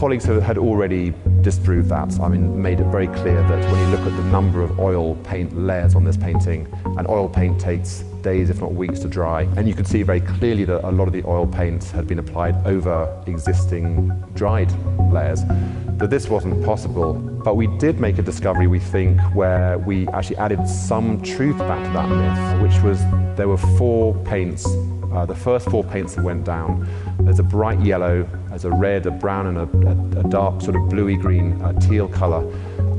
colleagues had already disproved that. I mean, made it very clear that when you look at the number of oil paint layers on this painting, and oil paint takes days, if not weeks, to dry. And you can see very clearly that a lot of the oil paint had been applied over existing dried layers. That this wasn't possible. But we did make a discovery, we think, where we actually added some truth back to that myth, which was there were four paints uh, the first four paints that went down, there's a bright yellow, there's a red, a brown, and a, a, a dark sort of bluey green uh, teal color,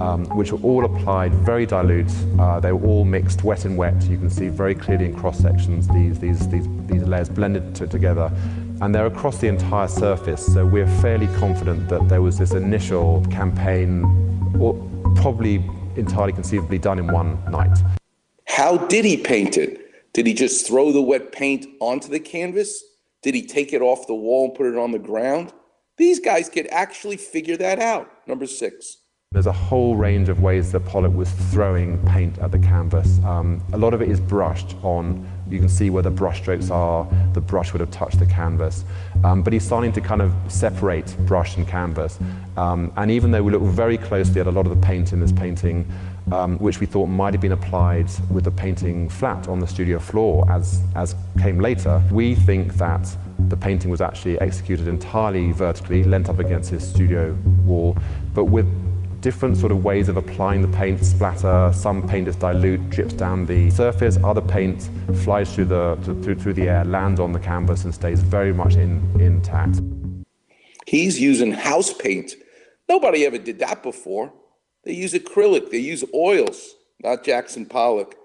um, which were all applied very dilute. Uh, they were all mixed wet and wet. You can see very clearly in cross sections these, these, these, these layers blended together. And they're across the entire surface, so we're fairly confident that there was this initial campaign, or probably entirely conceivably done in one night. How did he paint it? Did he just throw the wet paint onto the canvas? Did he take it off the wall and put it on the ground? These guys could actually figure that out. Number six. There's a whole range of ways that Pollock was throwing paint at the canvas. Um, a lot of it is brushed on. You can see where the brush strokes are. The brush would have touched the canvas. Um, but he's starting to kind of separate brush and canvas. Um, and even though we look very closely at a lot of the paint in this painting, um, which we thought might have been applied with the painting flat on the studio floor as, as came later. We think that the painting was actually executed entirely vertically, leant up against his studio wall, but with different sort of ways of applying the paint splatter. Some paint is dilute, drips down the surface. Other paint flies through the, through, through the air, lands on the canvas and stays very much in, intact. He's using house paint. Nobody ever did that before. They use acrylic, they use oils, not Jackson Pollock.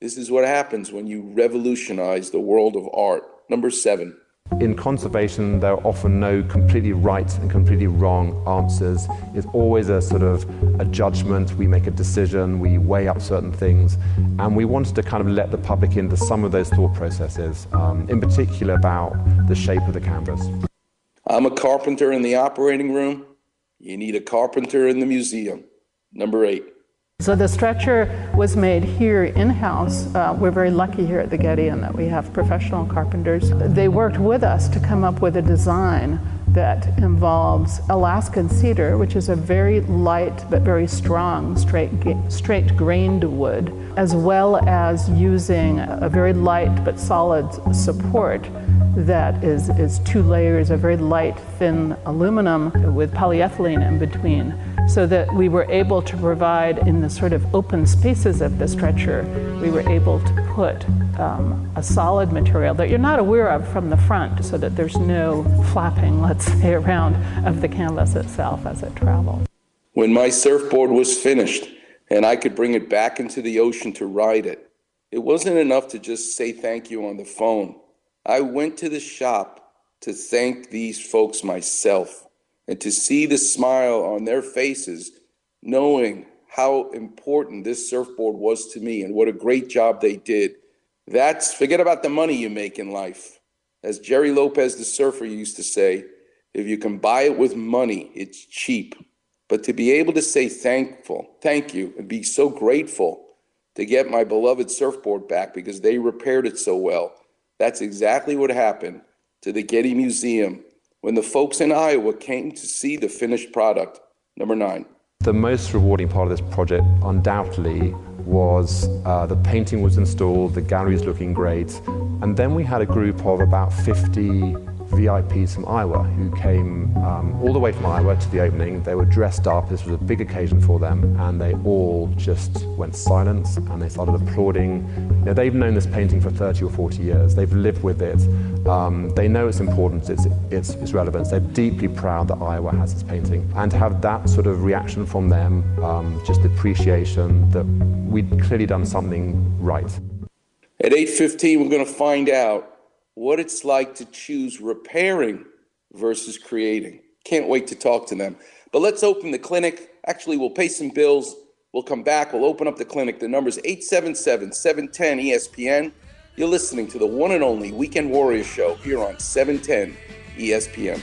This is what happens when you revolutionize the world of art. Number seven. In conservation, there are often no completely right and completely wrong answers. It's always a sort of a judgment. We make a decision, we weigh up certain things, and we wanted to kind of let the public into some of those thought processes, um, in particular about the shape of the canvas. I'm a carpenter in the operating room. You need a carpenter in the museum. Number eight. So the stretcher was made here in-house. Uh, we're very lucky here at the Getty in that we have professional carpenters. They worked with us to come up with a design that involves Alaskan cedar, which is a very light but very strong straight, straight grained wood, as well as using a very light but solid support that is, is two layers of very light, thin aluminum with polyethylene in between so that we were able to provide in the sort of open spaces of the stretcher, we were able to put um, a solid material that you're not aware of from the front so that there's no flapping, let's say, around of the canvas itself as it travels. When my surfboard was finished and I could bring it back into the ocean to ride it, it wasn't enough to just say thank you on the phone. I went to the shop to thank these folks myself and to see the smile on their faces, knowing how important this surfboard was to me and what a great job they did. That's forget about the money you make in life. As Gerry Lopez, the surfer, used to say, if you can buy it with money, it's cheap. But to be able to say thankful, thank you, and be so grateful to get my beloved surfboard back because they repaired it so well, that's exactly what happened to the Getty Museum when the folks in Iowa came to see the finished product. Number nine. The most rewarding part of this project, undoubtedly, was uh, the painting was installed, the gallery is looking great, and then we had a group of about 50 VIPs from Iowa who came um, all the way from Iowa to the opening. They were dressed up. This was a big occasion for them, and they all just went silent and they started applauding. Know, they've known this painting for 30 or 40 years. They've lived with it. Um, they know its importance, its, its, its relevance. They're deeply proud that Iowa has this painting. And to have that sort of reaction from them, um, just appreciation that we'd clearly done something right. At 8.15, we're going to find out what it's like to choose repairing versus creating. Can't wait to talk to them. But let's open the clinic. Actually, we'll pay some bills. We'll come back. We'll open up the clinic. The number is 877 710 ESPN. You're listening to the one and only Weekend Warrior Show here on 710 ESPN.